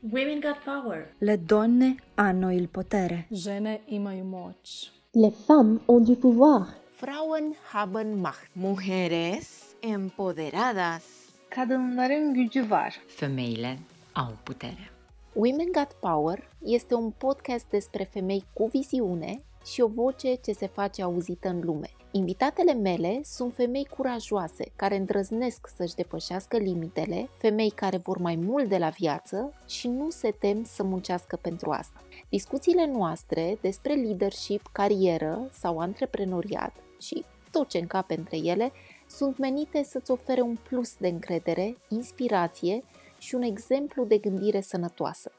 Women got power. Le donne hanno il potere. Žene imaju moć. Les femmes ont du pouvoir. Frauen haben Macht. Mujeres empoderadas. Kadınların gücü var. Femeile au putere. Women Got Power este un podcast despre femei cu viziune și o voce ce se face auzită în lume. Invitatele mele sunt femei curajoase, care îndrăznesc să-și depășească limitele, femei care vor mai mult de la viață și nu se tem să muncească pentru asta. Discuțiile noastre despre leadership, carieră sau antreprenoriat și tot ce încape între ele sunt menite să-ți ofere un plus de încredere, inspirație și un exemplu de gândire sănătoasă.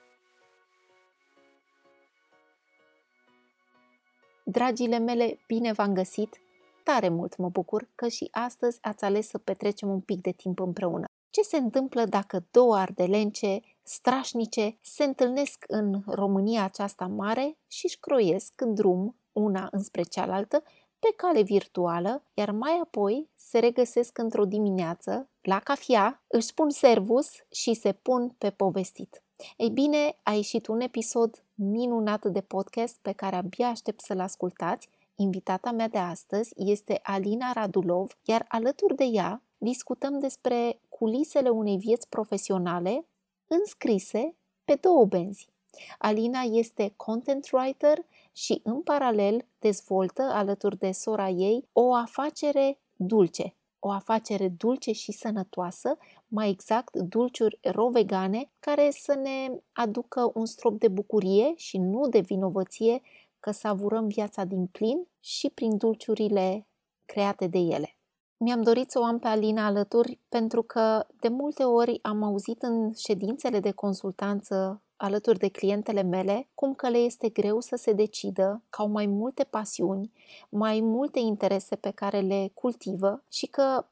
Dragile mele, bine v-am găsit! Tare mult mă bucur că și astăzi ați ales să petrecem un pic de timp împreună. Ce se întâmplă dacă două ardelence strașnice se întâlnesc în România aceasta mare și își croiesc drum una înspre cealaltă pe cale virtuală, iar mai apoi se regăsesc într-o dimineață la cafea, își pun servus și se pun pe povestit. Ei bine, a ieșit un episod minunat de podcast pe care abia aștept să-l ascultați. Invitata mea de astăzi este Alina Radulov, iar alături de ea discutăm despre culisele unei vieți profesionale înscrise pe două benzi. Alina este content writer și în paralel dezvoltă alături de sora ei o afacere dulce, o afacere dulce și sănătoasă, mai exact dulciuri ro-vegane, care să ne aducă un strop de bucurie și nu de vinovăție că savurăm viața din plin și prin dulciurile create de ele. Mi-am dorit să o am pe Alina alături pentru că de multe ori am auzit în ședințele de consultanță alături de clientele mele cum că le este greu să se decidă, că au mai multe pasiuni, mai multe interese pe care le cultivă și că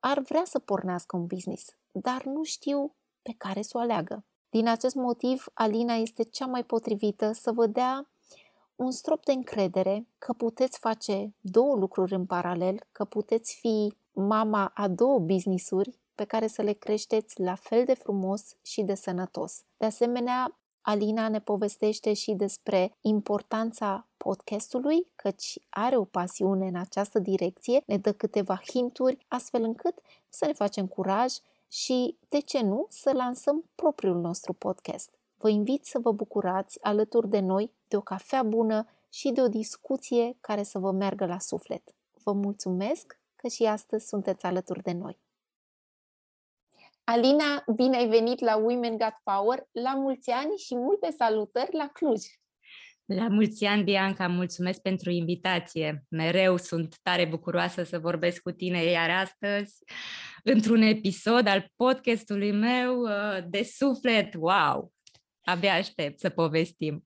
ar vrea să pornească un business, dar nu știu pe care să o aleagă. Din acest motiv, Alina este cea mai potrivită să vă dea un strop de încredere că puteți face două lucruri în paralel, că puteți fi mama a două businessuri pe care să le creșteți la fel de frumos și de sănătos. De asemenea, Alina ne povestește și despre importanța podcastului, căci are o pasiune în această direcție, ne dă câteva hinturi, astfel încât să ne facem curaj și, de ce nu, să lansăm propriul nostru podcast. Vă invit să vă bucurați alături de noi de o cafea bună și de o discuție care să vă meargă la suflet. Vă mulțumesc că și astăzi sunteți alături de noi. Alina, bine ai venit la Women Got Power, la mulți ani și multe salutări la Cluj! La mulți ani, Bianca, mulțumesc pentru invitație. Mereu sunt tare bucuroasă să vorbesc cu tine, iar astăzi, într-un episod al podcastului meu uh, de suflet, wow! Abia aștept să povestim.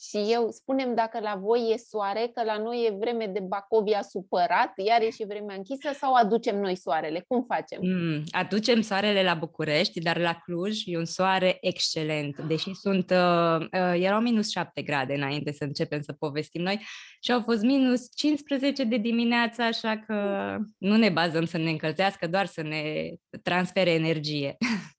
Și eu spunem dacă la voi e soare, că la noi e vreme de Bacovia supărat, iar e și vremea închisă sau aducem noi soarele? Cum facem? Mm, aducem soarele la București, dar la Cluj e un soare excelent, deși sunt, uh, uh, erau minus 7 grade înainte să începem să povestim noi și au fost minus 15 de dimineață, așa că nu ne bazăm să ne încălzească, doar să ne transfere energie.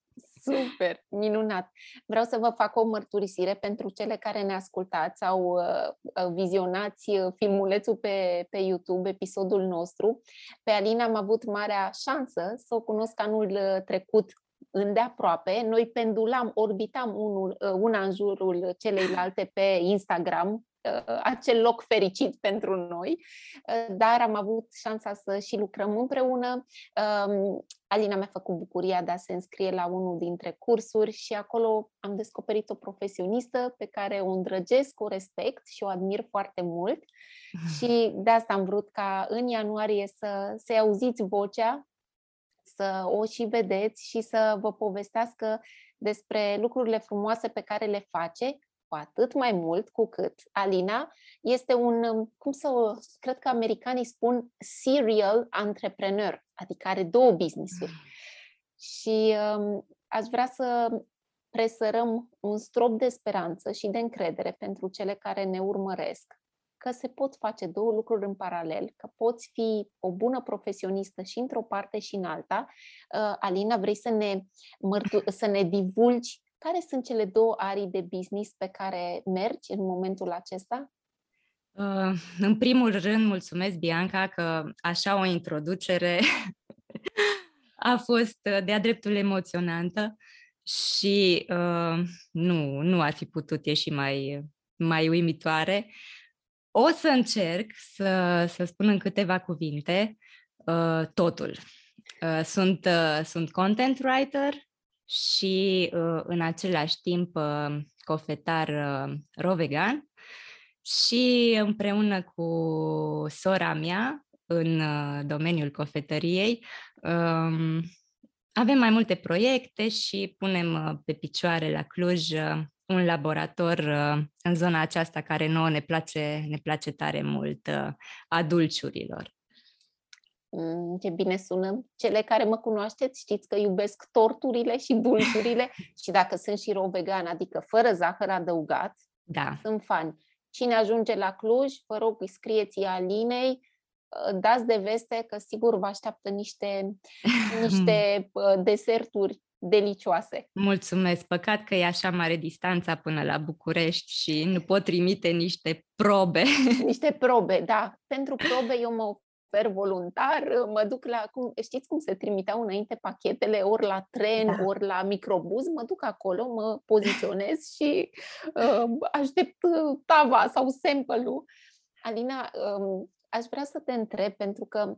Super, minunat. Vreau să vă fac o mărturisire pentru cele care ne ascultați sau uh, uh, vizionați uh, filmulețul pe, pe YouTube, episodul nostru. Pe Alina am avut marea șansă să o cunosc anul uh, trecut îndeaproape. Noi pendulam, orbitam unul, una în jurul celeilalte pe Instagram, acel loc fericit pentru noi, dar am avut șansa să și lucrăm împreună. Um, Alina mi-a făcut bucuria de a se înscrie la unul dintre cursuri și acolo am descoperit o profesionistă pe care o îndrăgesc, o respect și o admir foarte mult. Și de asta am vrut ca în ianuarie să se auziți vocea, să o și vedeți și să vă povestească despre lucrurile frumoase pe care le face, cu atât mai mult cu cât Alina este un, cum să o, cred că americanii spun serial entrepreneur, adică are două business-uri. Mm. Și um, aș vrea să presărăm un strop de speranță și de încredere pentru cele care ne urmăresc, că se pot face două lucruri în paralel, că poți fi o bună profesionistă și într-o parte și în alta. Uh, Alina, vrei să ne, mărtu- să ne divulgi Care sunt cele două arii de business pe care mergi în momentul acesta? Uh, în primul rând, mulțumesc, Bianca, că așa o introducere a fost uh, de-a dreptul emoționantă și uh, nu, nu ar fi putut ieși mai, mai uimitoare. O să încerc să, să spun în câteva cuvinte uh, totul. Uh, sunt, uh, sunt content writer și uh, în același timp uh, cofetar uh, rovegan și împreună cu sora mea în uh, domeniul cofetăriei um, avem mai multe proiecte și punem uh, pe picioare la Cluj uh, un laborator în zona aceasta care nouă ne place, ne place tare mult, a dulciurilor. Mm, ce bine sună. Cele care mă cunoașteți știți că iubesc torturile și dulciurile și dacă sunt și ro vegan, adică fără zahăr adăugat, da. sunt fan. Cine ajunge la Cluj, vă rog, îi scrieți Alinei, ă, dați de veste că sigur vă așteaptă niște, niște ă, deserturi delicioase. Mulțumesc! Păcat că e așa mare distanța până la București și nu pot trimite niște probe. Niște probe, da. Pentru probe eu mă ofer voluntar, mă duc la, cum, știți cum se trimiteau înainte pachetele, ori la tren, da. ori la microbuz, mă duc acolo, mă poziționez și uh, aștept uh, tava sau sample-ul. Alina, um, aș vrea să te întreb, pentru că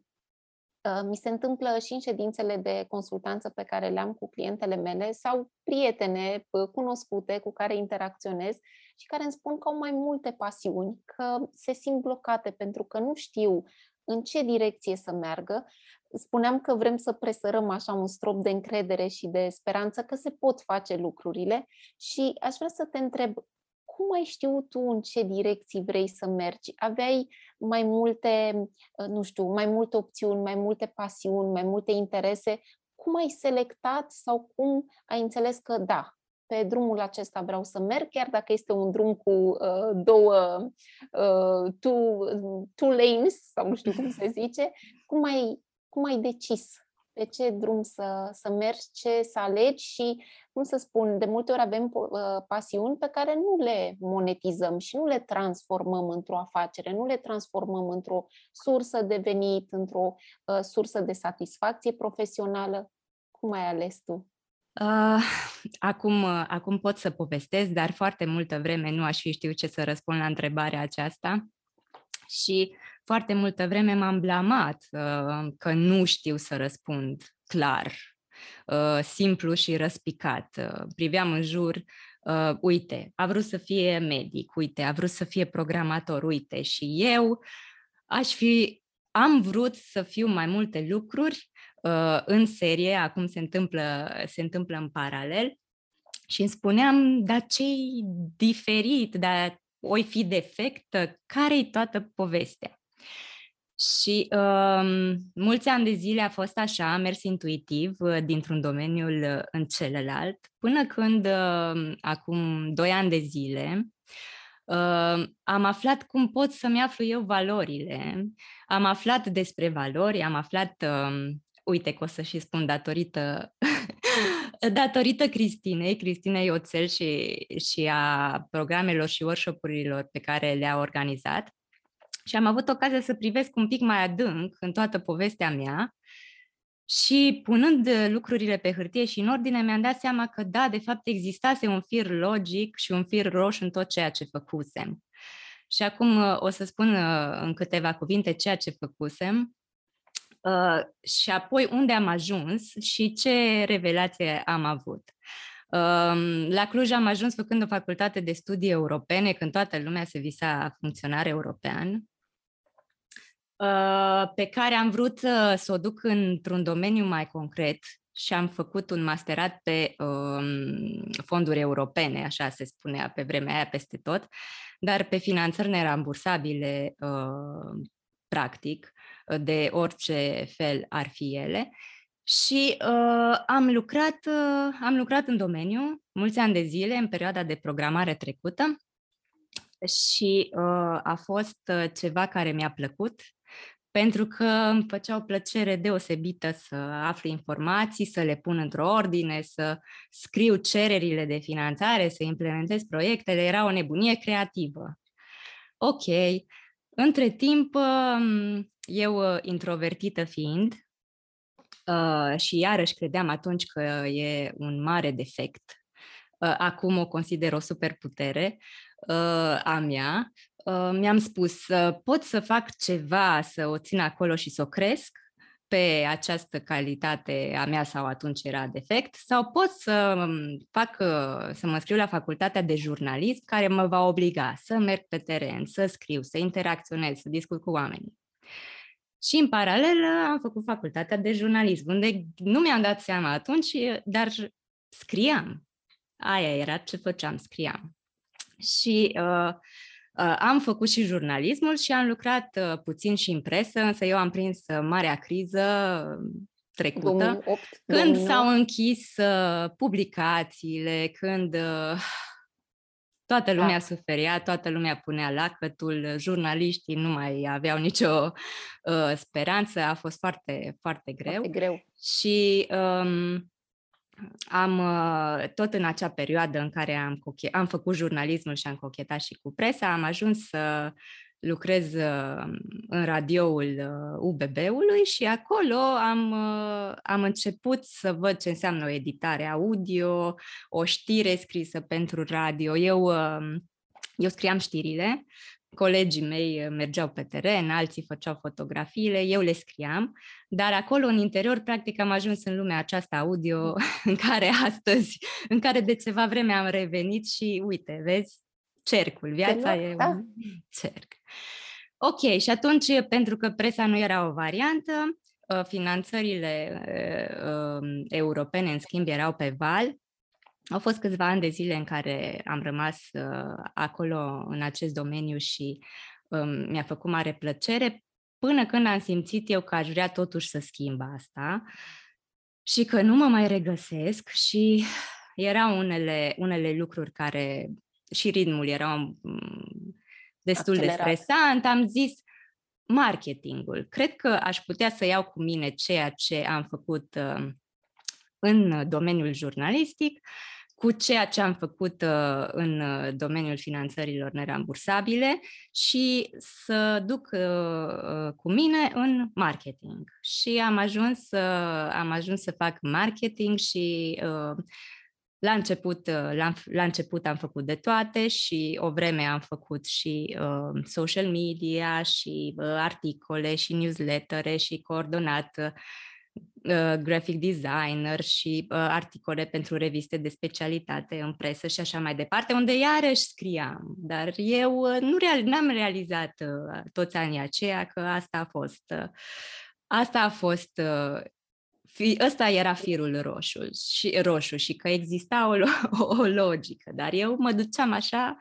uh, mi se întâmplă și în ședințele de consultanță pe care le am cu clientele mele sau prietene uh, cunoscute cu care interacționez și care îmi spun că au mai multe pasiuni, că se simt blocate pentru că nu știu în ce direcție să meargă. Spuneam că vrem să presărăm așa un strop de încredere și de speranță că se pot face lucrurile și aș vrea să te întreb, cum ai știut tu în ce direcții vrei să mergi? Aveai mai multe, nu știu, mai multe opțiuni, mai multe pasiuni, mai multe interese? Cum ai selectat sau cum ai înțeles că da, pe drumul acesta vreau să merg, chiar dacă este un drum cu uh, două, uh, two, two lanes, sau nu știu cum se zice, cum ai, cum ai decis pe ce drum să, să mergi, ce să alegi și, cum să spun, de multe ori avem uh, pasiuni pe care nu le monetizăm și nu le transformăm într-o afacere, nu le transformăm într-o sursă de venit, într-o uh, sursă de satisfacție profesională. Cum ai ales tu? Uh, acum, uh, acum pot să povestesc, dar foarte multă vreme nu aș fi știut ce să răspund la întrebarea aceasta și foarte multă vreme m-am blamat uh, că nu știu să răspund clar, uh, simplu și răspicat. Uh, priveam în jur, uh, uite, a vrut să fie medic, uite, a vrut să fie programator, uite, și eu aș fi, am vrut să fiu mai multe lucruri uh, în serie, acum se întâmplă, se întâmplă în paralel, și îmi spuneam, dar ce diferit, dar oi fi defectă, care-i toată povestea? Și um, mulți ani de zile a fost așa, am mers intuitiv uh, dintr-un domeniu uh, în celălalt, până când, uh, acum doi ani de zile, uh, am aflat cum pot să-mi aflu eu valorile, am aflat despre valori, am aflat uh, uite că o să și spun datorită, datorită Cristinei, Cristinei Oțel și, și a programelor și workshop-urilor pe care le-a organizat. Și am avut ocazia să privesc un pic mai adânc în toată povestea mea și punând lucrurile pe hârtie și în ordine, mi-am dat seama că da, de fapt existase un fir logic și un fir roșu în tot ceea ce făcusem. Și acum o să spun uh, în câteva cuvinte ceea ce făcusem Uh, și apoi unde am ajuns și ce revelație am avut. Uh, la Cluj am ajuns făcând o facultate de studii europene, când toată lumea se visa funcționare european, uh, pe care am vrut uh, să o duc într-un domeniu mai concret și am făcut un masterat pe um, fonduri europene, așa se spunea pe vremea aia peste tot, dar pe finanțări nerambursabile, uh, practic, de orice fel ar fi ele. Și uh, am, lucrat, uh, am lucrat în domeniu mulți ani de zile, în perioada de programare trecută, și uh, a fost uh, ceva care mi-a plăcut, pentru că îmi făcea o plăcere deosebită să aflu informații, să le pun într-o ordine, să scriu cererile de finanțare, să implementez proiectele, era o nebunie creativă. Ok, între timp, um, eu uh, introvertită fiind, uh, și iarăși credeam atunci că e un mare defect, uh, acum o consider o superputere a mea, mi-am spus, pot să fac ceva, să o țin acolo și să o cresc pe această calitate a mea sau atunci era defect, sau pot să um, fac, să mă scriu la facultatea de jurnalism care mă va obliga să merg pe teren, să scriu, să interacționez, să discut cu oamenii. Și în paralel am făcut facultatea de jurnalism, unde nu mi-am dat seama atunci, dar scriam. Aia era ce făceam, scriam. Și uh, Uh, am făcut și jurnalismul și am lucrat uh, puțin și în presă, însă eu am prins uh, marea criză trecută, 2008, când 2009. s-au închis publicațiile, când toată lumea da. suferia, toată lumea punea lacătul, jurnaliștii nu mai aveau nicio uh, speranță, a fost foarte, foarte greu. Foarte greu. Și um, am uh, tot în acea perioadă în care am, coche- am făcut jurnalismul și am cochetat și cu presa, am ajuns să lucrez uh, în radioul UBB-ului uh, și acolo am, am început să văd ce înseamnă o editare audio, o știre scrisă pentru radio. Eu, eu scriam știrile, colegii mei uh, mergeau pe teren, alții făceau fotografiile, eu le scriam, dar acolo în interior practic am ajuns în lumea aceasta audio în care astăzi, în care de ceva vreme am revenit și uite, vezi, cercul, viața e da. un cerc. Ok, și atunci, pentru că presa nu era o variantă, uh, finanțările uh, um, europene, în schimb, erau pe val, au fost câțiva ani de zile în care am rămas uh, acolo în acest domeniu și um, mi-a făcut mare plăcere, până când am simțit eu că aș vrea totuși să schimb asta și că nu mă mai regăsesc și erau unele, unele lucruri care și ritmul era um, destul Accelerat. de stresant. Am zis, marketingul. Cred că aș putea să iau cu mine ceea ce am făcut uh, în domeniul jurnalistic cu ceea ce am făcut uh, în uh, domeniul finanțărilor nerambursabile și să duc uh, cu mine în marketing. Și am ajuns, am ajuns să fac marketing și la început, la, la început am făcut de toate și o vreme am făcut și uh, social media și uh, articole și newslettere și coordonat uh, Uh, graphic designer și uh, articole pentru reviste de specialitate în presă și așa mai departe, unde iarăși scriam, dar eu uh, nu real, n-am realizat uh, toți anii aceia că asta a fost, uh, asta a fost uh, fi, ăsta era firul roșu și, roșu și că exista o, o, o logică, dar eu mă duceam așa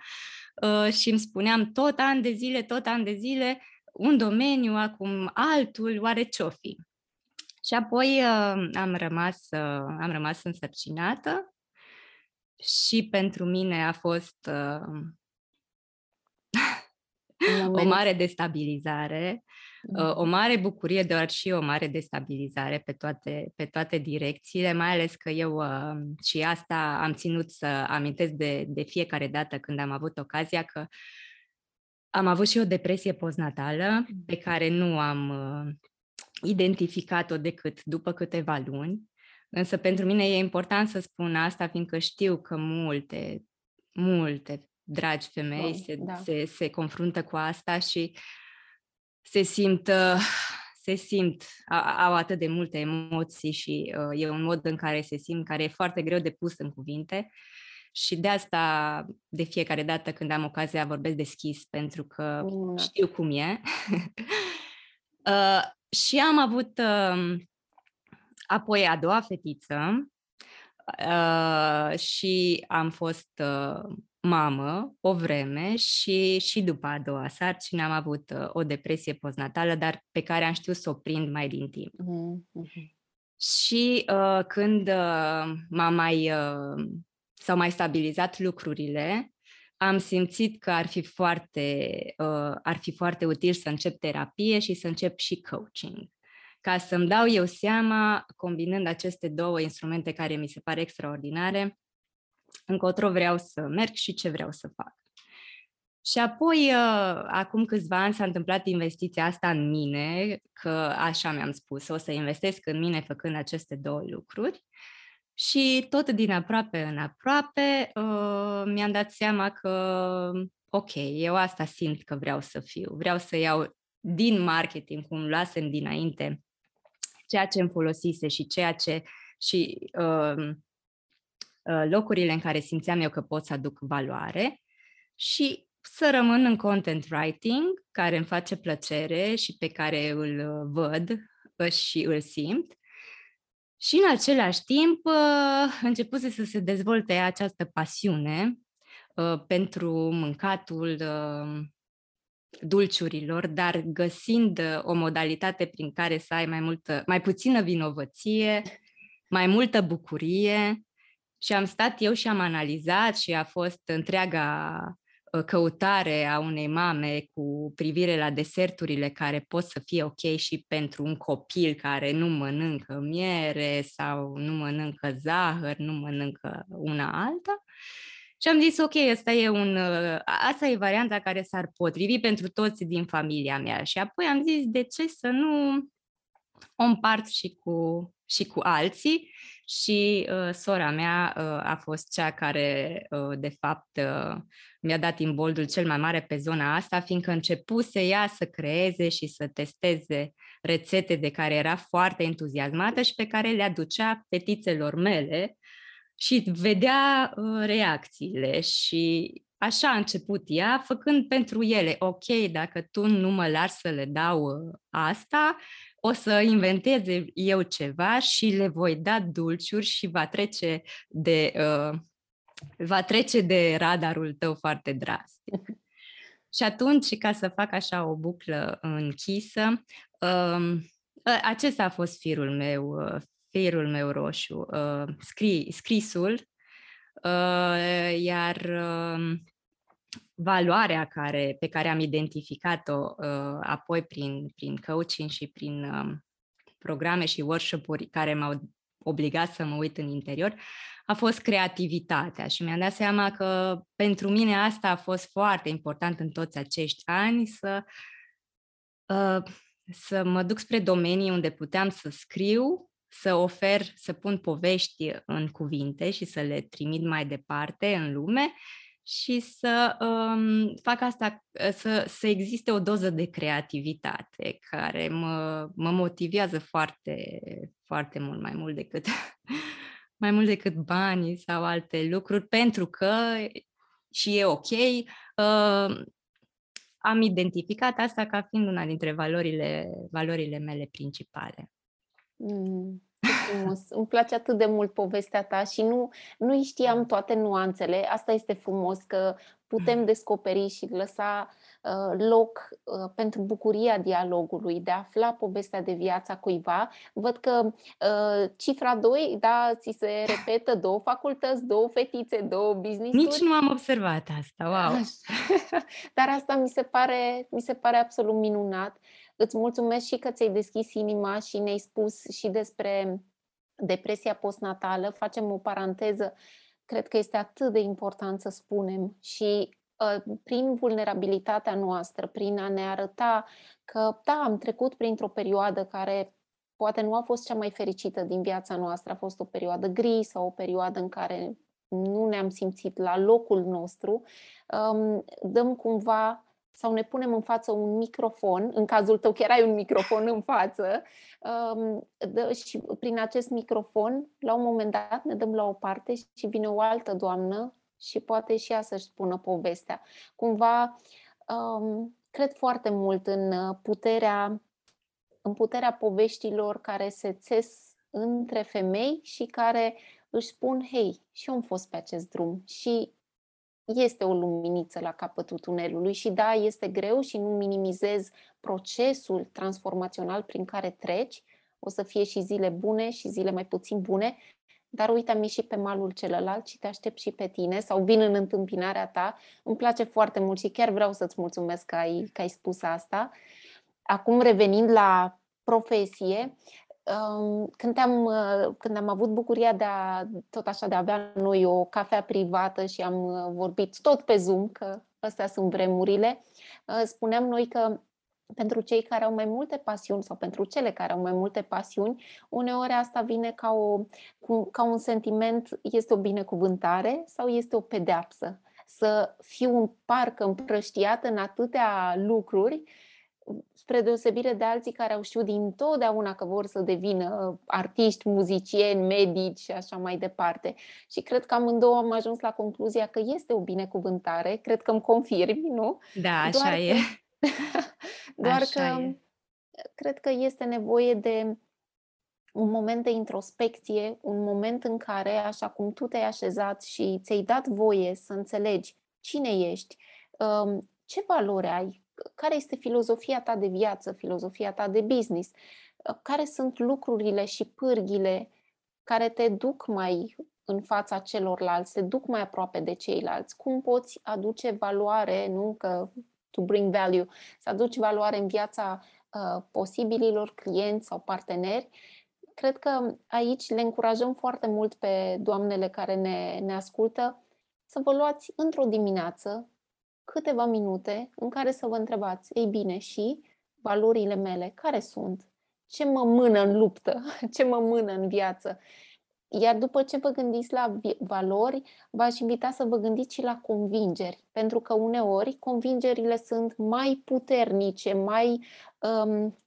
uh, și îmi spuneam tot an de zile, tot an de zile, un domeniu, acum altul, oare ce-o fi? Și apoi uh, am rămas, uh, am rămas însărcinată și pentru mine a fost uh, o mare destabilizare, uh, o mare bucurie, doar și o mare destabilizare pe toate, pe toate direcțiile, mai ales că eu uh, și asta am ținut să amintesc de, de fiecare dată când am avut ocazia că am avut și o depresie postnatală pe care nu am uh, identificat-o decât după câteva luni, însă pentru mine e important să spun asta, fiindcă știu că multe, multe dragi femei se, da. se, se confruntă cu asta și se simt, se simt, au atât de multe emoții și uh, e un mod în care se simt, care e foarte greu de pus în cuvinte. Și de asta, de fiecare dată când am ocazia, vorbesc deschis, pentru că Minunat. știu cum e. uh, și am avut uh, apoi a doua fetiță uh, și am fost uh, mamă o vreme și, și după a doua sarcină am avut uh, o depresie postnatală, dar pe care am știut să o prind mai din timp. Mm-hmm. Și uh, când uh, m-am mai, uh, s-au mai stabilizat lucrurile, am simțit că ar fi foarte, uh, ar fi foarte util să încep terapie și să încep și coaching. Ca să-mi dau eu seama, combinând aceste două instrumente care mi se pare extraordinare, încotro vreau să merg și ce vreau să fac. Și apoi, uh, acum câțiva ani s-a întâmplat investiția asta în mine, că așa mi-am spus, o să investesc în mine făcând aceste două lucruri. Și tot din aproape în aproape uh, mi-am dat seama că, ok, eu asta simt că vreau să fiu. Vreau să iau din marketing, cum luasem dinainte, ceea ce îmi folosise și ceea ce și uh, uh, locurile în care simțeam eu că pot să aduc valoare și să rămân în content writing, care îmi face plăcere și pe care îl uh, văd uh, și îl simt. Și în același timp uh, începuse să se dezvolte această pasiune pentru mâncatul dulciurilor, dar găsind o modalitate prin care să ai mai, multă, mai puțină vinovăție, mai multă bucurie. Și am stat eu și am analizat și a fost întreaga Uh, căutare a unei mame cu privire la deserturile care pot să fie ok și pentru un copil care nu mănâncă miere sau nu mănâncă zahăr, nu mănâncă una alta. Și am zis, ok, asta e, un, uh, asta e varianta care s-ar potrivi pentru toți din familia mea. Și apoi am zis, de ce să nu o împart și cu, și cu alții și uh, sora mea uh, a fost cea care, uh, de fapt, uh, mi-a dat imboldul cel mai mare pe zona asta, fiindcă începuse ea să creeze și să testeze rețete de care era foarte entuziasmată și pe care le aducea fetițelor mele și vedea uh, reacțiile. Și Așa a început ea, făcând pentru ele, ok, dacă tu nu mă lași să le dau uh, asta, o să inventeze eu ceva și le voi da dulciuri și va trece de, uh, va trece de radarul tău foarte drastic. și atunci, ca să fac așa o buclă închisă, uh, acesta a fost firul meu, uh, firul meu roșu, uh, scri, scrisul, uh, iar uh, valoarea care, pe care am identificat-o uh, apoi prin, prin coaching și prin uh, programe și workshop-uri care m-au obligat să mă uit în interior, a fost creativitatea și mi-am dat seama că pentru mine asta a fost foarte important în toți acești ani să, uh, să mă duc spre domenii unde puteam să scriu, să ofer, să pun povești în cuvinte și să le trimit mai departe în lume și să um, fac asta, ă, să, să existe o doză de creativitate care mă, mă motivează foarte, foarte mult, mai mult decât mai mult decât banii sau alte lucruri, pentru că și e ok, uh, am identificat asta ca fiind una dintre valorile, valorile mele principale. Mm frumos. Îmi place atât de mult povestea ta și nu, nu știam toate nuanțele. Asta este frumos, că putem descoperi și lăsa uh, loc uh, pentru bucuria dialogului, de a afla povestea de viața cuiva. Văd că uh, cifra 2, da, ți se repetă două facultăți, două fetițe, două business Nici nu am observat asta, wow! Dar asta mi se pare, mi se pare absolut minunat. Îți mulțumesc și că ți-ai deschis inima și ne-ai spus și despre depresia postnatală, facem o paranteză, cred că este atât de important să spunem și uh, prin vulnerabilitatea noastră, prin a ne arăta că, da, am trecut printr-o perioadă care poate nu a fost cea mai fericită din viața noastră, a fost o perioadă gri sau o perioadă în care nu ne-am simțit la locul nostru, um, dăm cumva sau ne punem în față un microfon, în cazul tău chiar ai un microfon în față, um, și prin acest microfon, la un moment dat, ne dăm la o parte și vine o altă doamnă și poate și ea să-și spună povestea. Cumva, um, cred foarte mult în puterea, în puterea poveștilor care se țes între femei și care își spun, hei, și eu am fost pe acest drum și este o luminiță la capătul tunelului și da, este greu și nu minimizez procesul transformațional prin care treci. O să fie și zile bune și zile mai puțin bune, dar uite, am ieșit pe malul celălalt și te aștept și pe tine sau vin în întâmpinarea ta. Îmi place foarte mult și chiar vreau să-ți mulțumesc că ai, că ai spus asta. Acum, revenind la profesie, um, când am, uh, când am avut bucuria de a, tot așa, de a avea noi o cafea privată și am uh, vorbit tot pe Zoom, că astea sunt vremurile, uh, spuneam noi că pentru cei care au mai multe pasiuni sau pentru cele care au mai multe pasiuni, uneori asta vine ca, o, ca un sentiment, este o binecuvântare sau este o pedeapsă. Să fiu în parcă împrăștiată în atâtea lucruri, spre deosebire de alții care au știut din totdeauna că vor să devină artiști, muzicieni, medici și așa mai departe. Și cred că amândouă am ajuns la concluzia că este o binecuvântare, cred că îmi confirmi, nu? Da, așa Doar e. Că Doar Așa că e. cred că este nevoie de un moment de introspecție, un moment în care, așa cum tu te-ai așezat și ți-ai dat voie să înțelegi cine ești, um, ce valori ai, care este filozofia ta de viață, filozofia ta de business, uh, care sunt lucrurile și pârghile care te duc mai în fața celorlalți, te duc mai aproape de ceilalți, cum poți aduce valoare, nu că to bring value, să aduci valoare în viața uh, posibililor clienți sau parteneri. Cred că aici le încurajăm foarte mult pe doamnele care ne, ne ascultă să vă luați într-o dimineață câteva minute în care să vă întrebați, ei bine, și valorile mele, care sunt? Ce mă mână în luptă? Ce mă mână în viață? Iar după ce vă gândiți la valori, v-aș invita să vă gândiți și la convingeri, pentru că uneori convingerile sunt mai puternice, mai, um,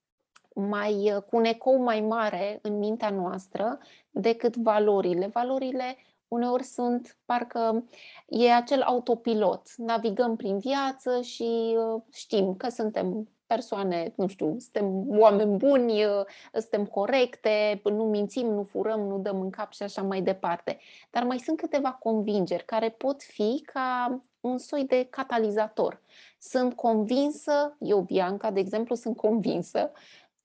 mai cu un ecou mai mare în mintea noastră decât valorile. Valorile uneori sunt, parcă e acel autopilot. Navigăm prin viață și uh, știm că suntem persoane, nu știu, suntem oameni buni, ă, suntem corecte, nu mințim, nu furăm, nu dăm în cap și așa mai departe. Dar mai sunt câteva convingeri care pot fi ca un soi de catalizator. Sunt convinsă, eu, Bianca, de exemplu, sunt convinsă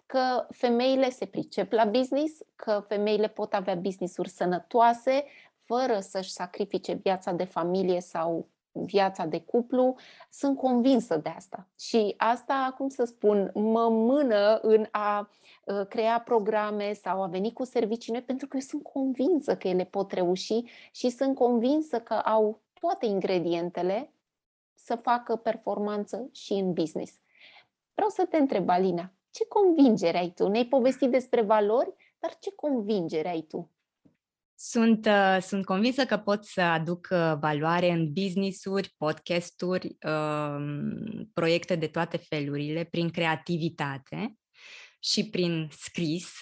că femeile se pricep la business, că femeile pot avea business-uri sănătoase, fără să-și sacrifice viața de familie sau viața de cuplu, sunt convinsă de asta. Și asta, cum să spun, mă mână în a ă, crea programe sau a veni cu servicii noi, pentru că eu sunt convinsă că ele pot reuși și sunt convinsă că au toate ingredientele să facă performanță și în business. Vreau să te întreb, Alina, ce convingere ai tu? Ne-ai povestit despre valori, dar ce convingere ai tu? Sunt, uh, sunt convinsă că pot să aduc uh, valoare în business-uri, podcast-uri, uh, proiecte de toate felurile, prin creativitate și prin scris.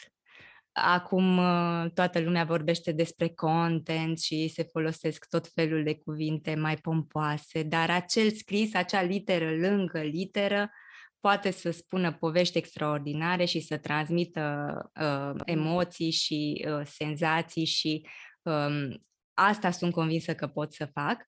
Acum uh, toată lumea vorbește despre content și se folosesc tot felul de cuvinte mai pompoase, dar acel scris, acea literă lângă literă, poate să spună povești extraordinare și să transmită uh, emoții și uh, senzații și um, asta sunt convinsă că pot să fac.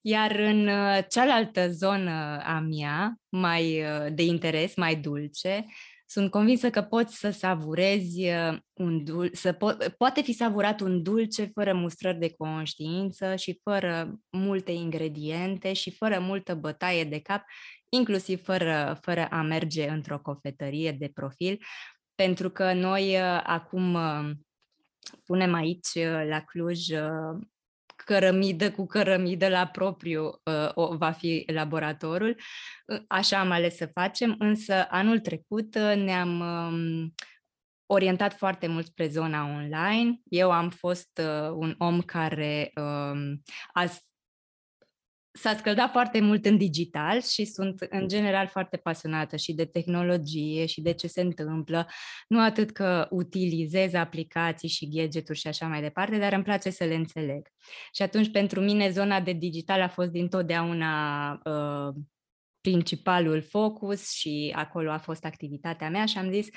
Iar în uh, cealaltă zonă a mea, mai uh, de interes, mai dulce, sunt convinsă că poți să savurezi uh, un dulce, să po- poate fi savurat un dulce fără mustrări de conștiință și fără multe ingrediente și fără multă bătaie de cap inclusiv fără, fără a merge într-o cofetărie de profil, pentru că noi uh, acum uh, punem aici uh, la Cluj cărămidă cu cărămidă la propriu va fi laboratorul. Așa am ales să facem, însă anul trecut ne-am um, orientat foarte mult spre zona online. Eu am fost un om care um, a s-a scăldat foarte mult în digital și sunt în general foarte pasionată și de tehnologie și de ce se întâmplă, nu atât că utilizez aplicații și gadgeturi și așa mai departe, dar îmi place să le înțeleg. Și atunci pentru mine zona de digital a fost dintotdeauna uh, principalul focus și acolo a fost activitatea mea și am zis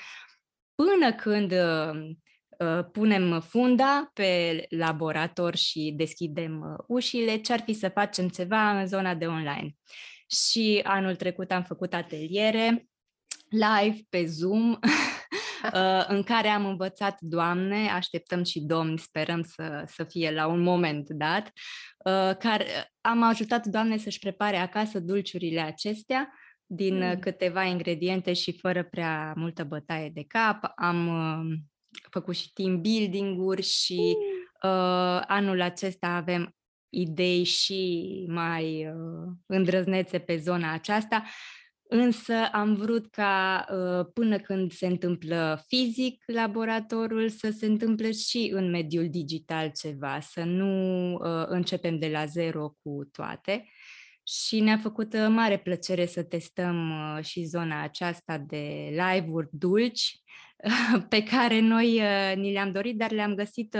până când uh, Uh, punem funda pe laborator și deschidem uh, ușile, ce ar fi să facem ceva în zona de online. Și anul trecut am făcut ateliere live pe Zoom uh, în care am învățat doamne, așteptăm și domni, sperăm să, să fie la un moment dat, uh, care am ajutat doamne să-și prepare acasă dulciurile acestea din mm. câteva ingrediente și fără prea multă bătaie de cap. Am uh, făcut și team building-uri și mm. uh, anul acesta avem idei și mai uh, îndrăznețe pe zona aceasta, însă am vrut ca uh, până când se întâmplă fizic laboratorul să se întâmple și în mediul digital ceva, să nu uh, începem de la zero cu toate. Și ne-a făcut uh, mare plăcere să testăm uh, și zona aceasta de live-uri dulci pe care noi uh, ni le-am dorit, dar le-am găsit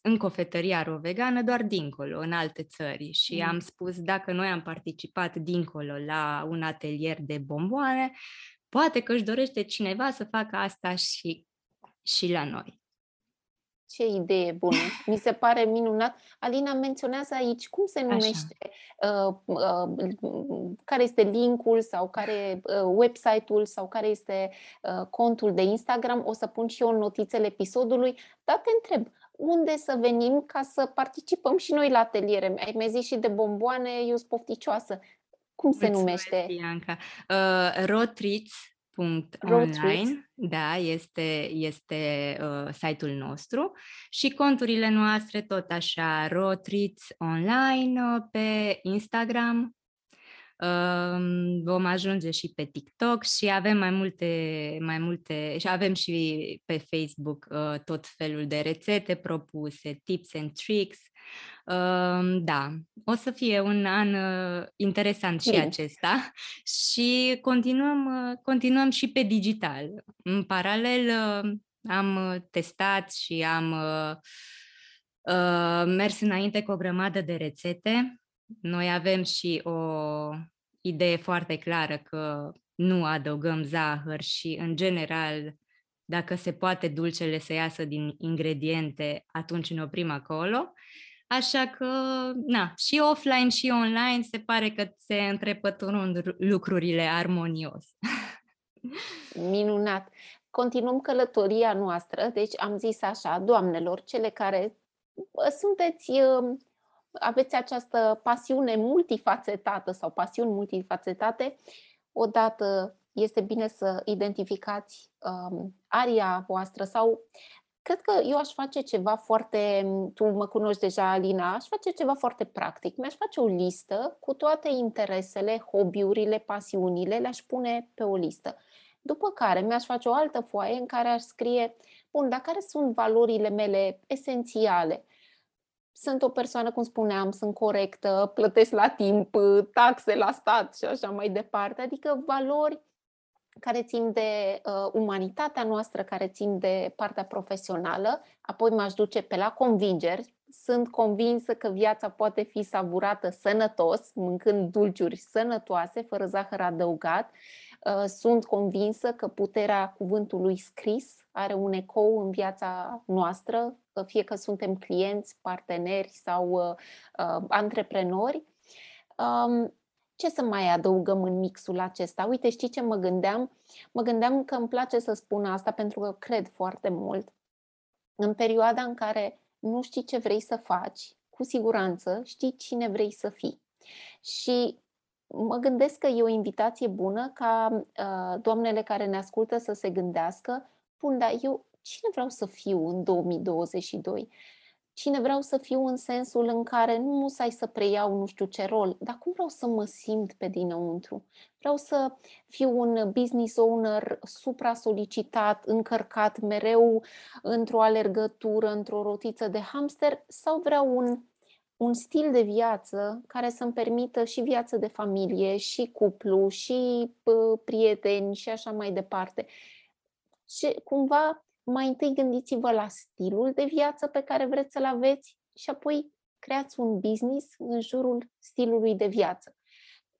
în cofetăria ro-vegană, doar dincolo, în alte țări. Și mm. am spus, dacă noi am participat dincolo la un atelier de bomboane, poate că își dorește cineva să facă asta și, și la noi. Ce idee bună! Mi se pare minunat. Alina menționează aici cum se numește, uh, uh, care este linkul sau care uh, website-ul sau care este uh, contul de Instagram. O să pun și eu notițele episodului, dar te întreb, unde să venim ca să participăm și noi la ateliere? Ai mai zis și de bomboane, eu sunt pofticioasă. Cum se Mulțumesc, numește? Bianca. Uh, Rotriț Online, da, este, este uh, site-ul nostru și conturile noastre tot așa, Rotritz Online uh, pe Instagram, uh, vom ajunge și pe TikTok și avem mai multe, mai multe și avem și pe Facebook uh, tot felul de rețete propuse, tips and tricks da, o să fie un an uh, interesant și Bine. acesta și continuăm, uh, continuăm și pe digital. În paralel uh, am testat și am mers înainte cu o grămadă de rețete. Noi avem și o idee foarte clară că nu adăugăm zahăr și, în general, dacă se poate dulcele să iasă din ingrediente, atunci ne oprim acolo. Așa că, na, și offline și online se pare că se întrepăturând lucrurile armonios. Minunat! Continuăm călătoria noastră, deci am zis așa, doamnelor, cele care sunteți, um, aveți această pasiune multifacetată sau pasiuni multifacetate, odată este bine să identificați um, aria voastră sau Cred că eu aș face ceva foarte, tu mă cunoști deja, Alina, aș face ceva foarte practic. Mi-aș face o listă cu toate interesele, hobby-urile, pasiunile, le-aș pune pe o listă. După care mi-aș face o altă foaie în care aș scrie, bun, dar care sunt valorile mele esențiale? Sunt o persoană, cum spuneam, sunt corectă, plătesc la timp, taxe la stat și așa mai departe, adică valori care țin de uh, umanitatea noastră, care țin de partea profesională, apoi m-aș duce pe la convingeri. Sunt convinsă că viața poate fi savurată sănătos, mâncând dulciuri sănătoase, fără zahăr adăugat. Uh, sunt convinsă că puterea cuvântului scris are un ecou în viața noastră, fie că suntem clienți, parteneri sau uh, uh, antreprenori. Um, ce să mai adăugăm în mixul acesta? Uite, știi ce mă gândeam? Mă gândeam că îmi place să spun asta pentru că cred foarte mult. În perioada în care nu știi ce vrei să faci, cu siguranță știi cine vrei să fii. Și mă gândesc că e o invitație bună ca uh, doamnele care ne ascultă să se gândească, bun, dar eu cine vreau să fiu în 2022? cine vreau să fiu în sensul în care nu musai să preiau nu știu ce rol, dar cum vreau să mă simt pe dinăuntru. Vreau să fiu un business owner supra-solicitat, încărcat mereu într-o alergătură, într-o rotiță de hamster sau vreau un, un stil de viață care să-mi permită și viață de familie, și cuplu, și pă, prieteni și așa mai departe. Și cumva mai întâi gândiți-vă la stilul de viață pe care vreți să-l aveți și apoi creați un business în jurul stilului de viață.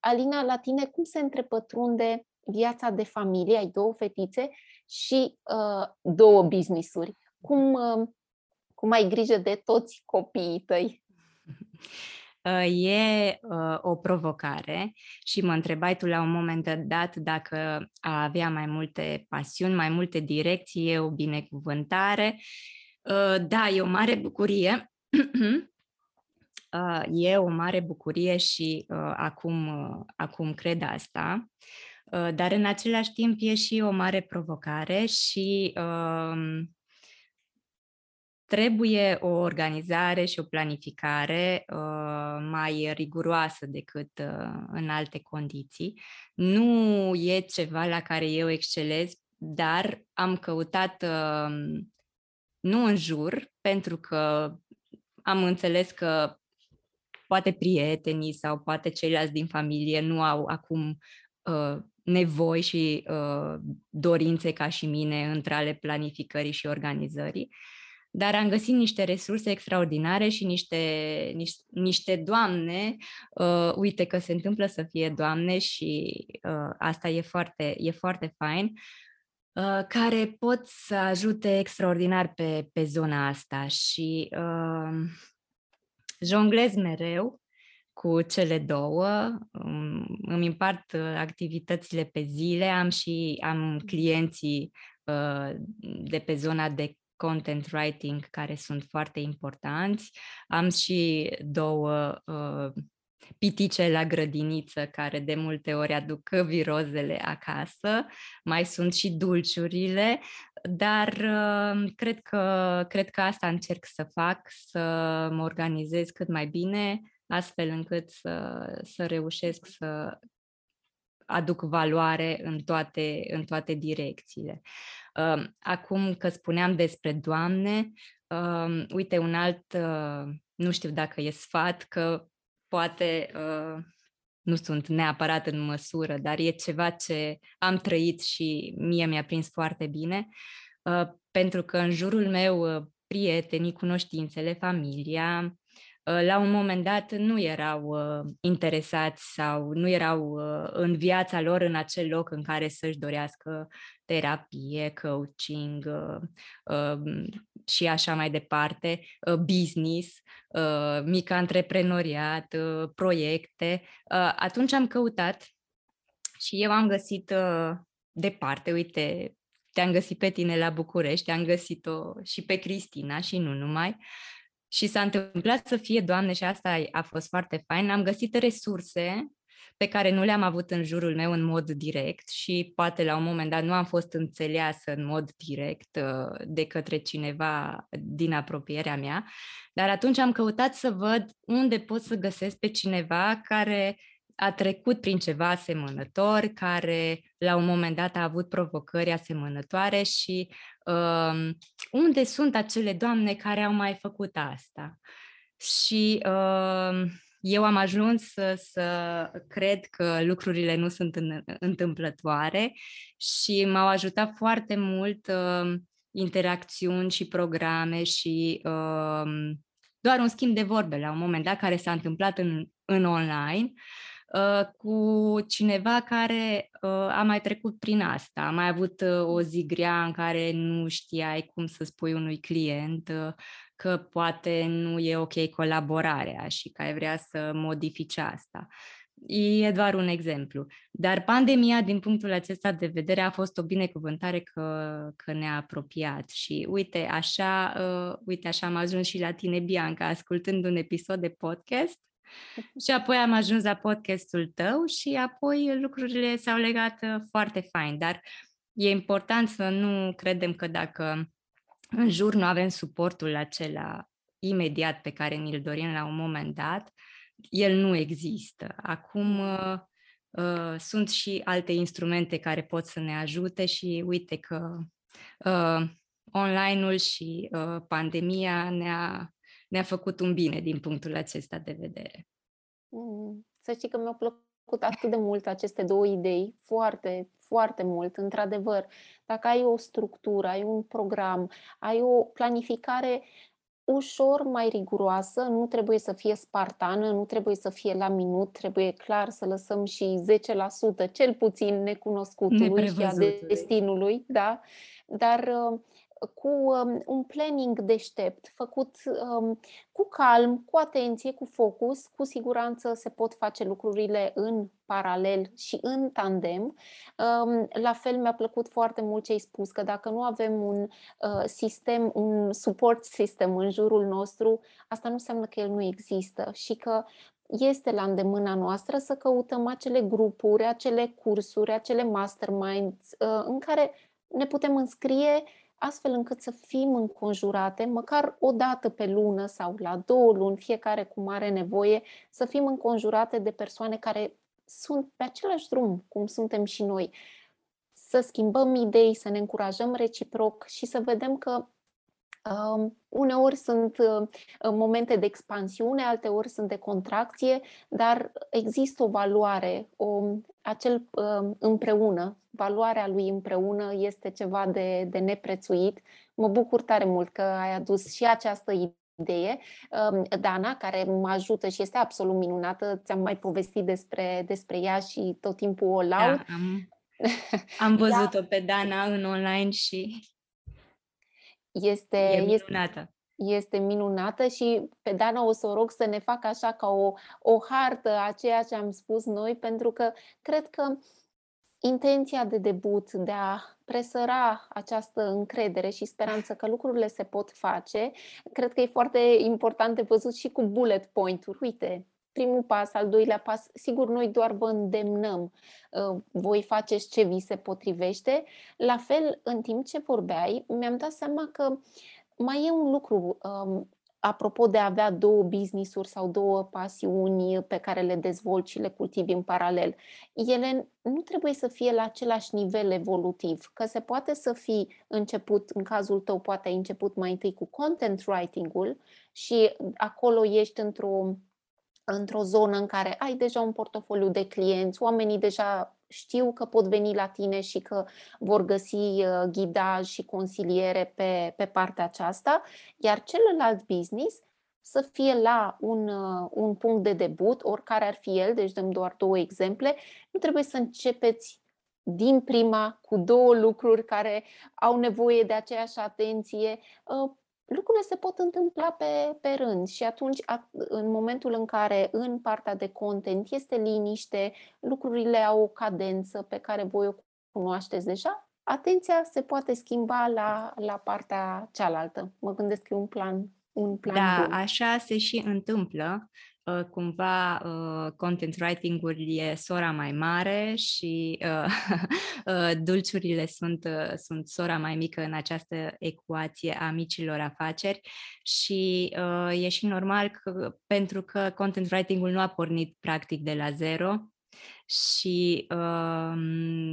Alina, la tine cum se întrepătrunde viața de familie? Ai două fetițe și uh, două businessuri. Cum, uh, cum ai grijă de toți copiii tăi? uh, e uh, o provocare și mă întrebai tu la un moment dat dacă a avea mai multe pasiuni, mai multe direcții, e o binecuvântare. Uh, da, e o mare bucurie. Uh, e o mare bucurie și uh, acum, uh, acum cred asta. Uh, dar în același timp e și o mare provocare și uh, trebuie o organizare și o planificare uh, mai riguroasă decât uh, în alte condiții. Nu e ceva la care eu excelez, dar am căutat uh, nu în jur, pentru că am înțeles că poate prietenii sau poate ceilalți din familie nu au acum uh, nevoi și uh, dorințe ca și mine între ale planificării și organizării. Dar am găsit niște resurse extraordinare și niște, niște, niște doamne, uh, uite că se întâmplă să fie doamne și uh, asta e foarte, e foarte fain, uh, care pot să ajute extraordinar pe, pe zona asta și uh, jonglez mereu cu cele două, îmi împart uh, activitățile pe zile, am și am clienții uh, de pe zona de content writing care sunt foarte importanți. Am și două uh, pitice la grădiniță care de multe ori aduc virozele acasă, mai sunt și dulciurile, dar uh, cred, că, cred că asta încerc să fac, să mă organizez cât mai bine, astfel încât să, să reușesc să aduc valoare în toate, în toate direcțiile. Uh, acum că spuneam despre Doamne, uh, uite un alt, uh, nu știu dacă e sfat, că poate uh, nu sunt neapărat în măsură, dar e ceva ce am trăit și mie mi-a prins foarte bine, uh, pentru că în jurul meu uh, prietenii, cunoștințele, familia, Uh, la un moment dat nu erau uh, interesați sau nu erau uh, în viața lor în acel loc în care să-și dorească terapie, coaching um, și așa mai departe, business, mic antreprenoriat, proiecte. Atunci am căutat și eu am găsit departe, uite, te-am găsit pe tine la București, te-am găsit-o și pe Cristina și nu numai. Și s-a întâmplat să fie, Doamne, și asta a fost foarte fain, am găsit resurse pe care nu le-am avut în jurul meu în mod direct și poate la un moment dat nu am fost înțeleasă în mod direct uh, de către cineva din apropierea mea, dar atunci am căutat să văd unde pot să găsesc pe cineva care a trecut prin ceva asemănător, care la un moment dat a avut provocări asemănătoare și uh, unde sunt acele doamne care au mai făcut asta. Și uh, eu am ajuns să, să cred că lucrurile nu sunt în, întâmplătoare și m-au ajutat foarte mult uh, interacțiuni și programe și uh, doar un schimb de vorbe la un moment dat care s-a întâmplat în, în online Uh, cu cineva care uh, a mai trecut prin asta. A mai avut uh, o zi grea în care nu știai cum să spui unui client că poate nu e ok colaborarea și că ai vrea să modifici asta. E doar un exemplu. Dar pandemia, din punctul acesta de vedere, a fost o binecuvântare că, că ne-a apropiat. Și uite, așa, uh, uite, așa am ajuns și la tine, Bianca, ascultând un episod de podcast și apoi am ajuns la podcastul tău și apoi lucrurile s-au legat uh, foarte fain, dar e important să nu credem că dacă în jur nu avem suportul acela imediat pe care ni-l dorim la un moment dat, el nu există. Acum uh, uh, sunt și alte instrumente care pot să ne ajute și uite că uh, online-ul și uh, pandemia ne-a ne-a făcut un bine din punctul acesta de vedere. Mm, să știi că mi-au plăcut atât de mult aceste două idei, foarte, foarte mult, într-adevăr. Dacă ai o structură, ai un program, ai o planificare ușor mai riguroasă, nu trebuie să fie spartană, nu trebuie să fie la minut, trebuie clar să lăsăm și 10% cel puțin necunoscutului și a destinului, da? Dar uh, cu um, un planning deștept, făcut um, cu calm, cu atenție, cu focus, cu siguranță se pot face lucrurile în paralel și în tandem. Um, la fel mi-a plăcut foarte mult ce ai spus, că dacă nu avem un uh, sistem, un support system în jurul nostru, asta nu înseamnă că el nu există și că este la îndemâna noastră să căutăm acele grupuri, acele cursuri, acele masterminds uh, în care ne putem înscrie astfel încât să fim înconjurate, măcar o dată pe lună sau la două luni, fiecare cum are nevoie, să fim înconjurate de persoane care sunt pe același drum, cum suntem și noi. Să schimbăm idei, să ne încurajăm reciproc și să vedem că Um, uneori sunt uh, momente de expansiune, alteori sunt de contracție, dar există o valoare, o, acel uh, împreună, valoarea lui împreună este ceva de, de neprețuit. Mă bucur tare mult că ai adus și această idee, um, Dana, care mă ajută și este absolut minunată. Ți-am mai povestit despre, despre ea și tot timpul o laud. Da, am, am văzut-o pe Dana în online și este, e minunată. Este, este minunată și pe Dana o să o rog să ne facă așa ca o, o hartă a ceea ce am spus noi, pentru că cred că intenția de debut, de a presăra această încredere și speranță că lucrurile se pot face, cred că e foarte important de văzut și cu bullet point-uri. Uite, primul pas, al doilea pas, sigur noi doar vă îndemnăm, uh, voi faceți ce vi se potrivește. La fel, în timp ce vorbeai, mi-am dat seama că mai e un lucru um, apropo de a avea două business-uri sau două pasiuni pe care le dezvolți și le cultivi în paralel, ele nu trebuie să fie la același nivel evolutiv, că se poate să fi început, în cazul tău poate ai început mai întâi cu content writing-ul și acolo ești într-o într-o zonă în care ai deja un portofoliu de clienți, oamenii deja știu că pot veni la tine și că vor găsi uh, ghidaj și consiliere pe, pe partea aceasta, iar celălalt business să fie la un, uh, un punct de debut, oricare ar fi el, deci dăm doar două exemple, nu trebuie să începeți din prima cu două lucruri care au nevoie de aceeași atenție. Uh, lucrurile se pot întâmpla pe, pe rând și atunci, în momentul în care în partea de content este liniște, lucrurile au o cadență pe care voi o cunoașteți deja, atenția se poate schimba la, la partea cealaltă. Mă gândesc că e un plan, un plan Da, bun. așa se și întâmplă. Uh, cumva uh, content writing-ul e sora mai mare și uh, dulciurile sunt, sunt sora mai mică în această ecuație a micilor afaceri și e și normal că, pentru că content writing-ul nu a pornit practic de la zero, și uh,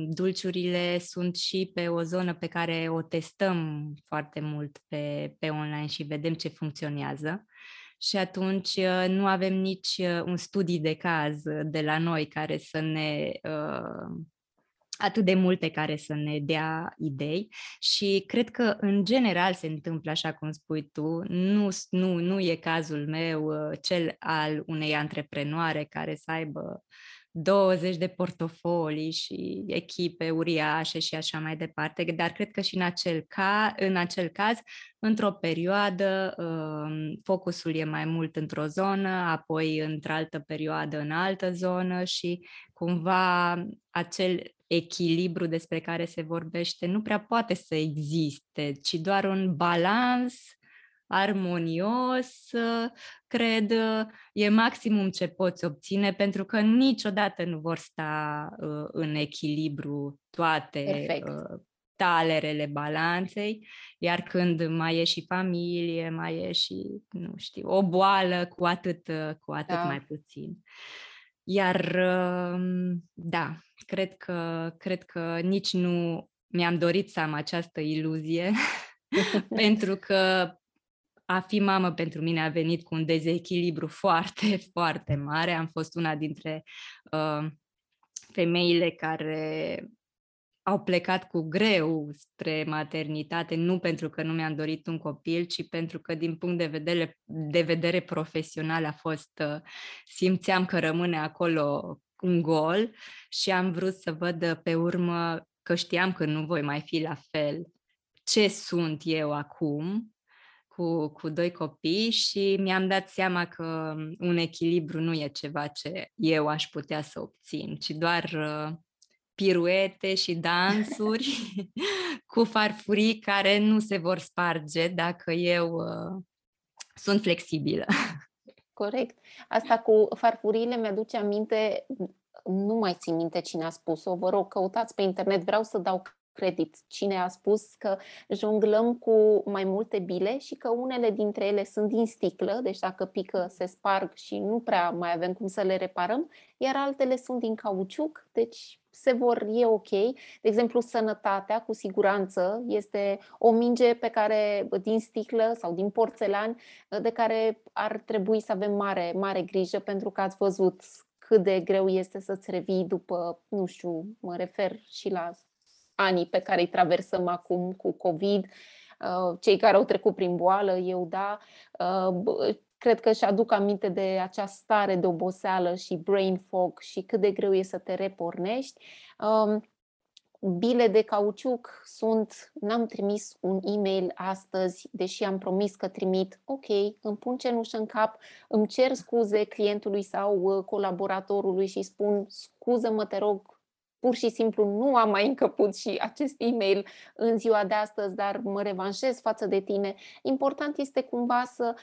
dulciurile sunt și pe o zonă pe care o testăm foarte mult pe, pe online și vedem ce funcționează și atunci uh, nu avem nici uh, un studii de caz uh, de la noi care să ne atât de multe care să ne dea idei. Și cred că în general se întâmplă așa cum spui tu, nu, nu, nu e cazul meu cel al unei antreprenoare care să aibă 20 de portofolii și echipe uriașe și așa mai departe, dar cred că și în acel, ca, în acel caz, într-o perioadă, um, focusul e mai mult într-o zonă, apoi într-o altă perioadă în altă zonă și cumva acel echilibru despre care se vorbește nu prea poate să existe, ci doar un balans armonios, cred, e maximum ce poți obține, pentru că niciodată nu vor sta uh, în echilibru toate Perfect. Uh, talerele balanței, iar când mai e și familie, mai e și, nu știu, o boală, cu atât, uh, cu atât da. mai puțin. Iar, da, cred că, cred că nici nu mi-am dorit să am această iluzie, pentru că a fi mamă pentru mine a venit cu un dezechilibru foarte, foarte mare. Am fost una dintre uh, femeile care au plecat cu greu spre maternitate, nu pentru că nu mi-am dorit un copil, ci pentru că din punct de vedere, de vedere profesional a fost, uh, simțeam că rămâne acolo un gol și am vrut să văd pe urmă că știam că nu voi mai fi la fel ce sunt eu acum cu, cu doi copii și mi-am dat seama că un echilibru nu e ceva ce eu aș putea să obțin, ci doar uh, piruete și dansuri cu farfurii care nu se vor sparge dacă eu uh, sunt flexibilă. Corect. Asta cu farfurile mi-aduce aminte, nu mai țin minte cine a spus-o, vă rog, căutați pe internet, vreau să dau credit cine a spus că jonglăm cu mai multe bile și că unele dintre ele sunt din sticlă, deci dacă pică se sparg și nu prea mai avem cum să le reparăm, iar altele sunt din cauciuc, deci se vor, e ok. De exemplu, sănătatea, cu siguranță, este o minge pe care, din sticlă sau din porțelan, de care ar trebui să avem mare, mare grijă, pentru că ați văzut cât de greu este să-ți revii după, nu știu, mă refer și la anii pe care îi traversăm acum cu COVID, uh, cei care au trecut prin boală, eu da, uh, cred că și aduc aminte de acea stare de oboseală și brain fog și cât de greu e să te repornești. Um, bile de cauciuc sunt, n-am trimis un e-mail astăzi, deși am promis că trimit, ok, îmi pun cenușă în cap, îmi cer scuze clientului sau uh, colaboratorului și spun, scuză-mă, te rog, pur și simplu nu am mai încăput și acest e-mail în ziua de astăzi, dar mă revanșez față de tine. Important este cumva să,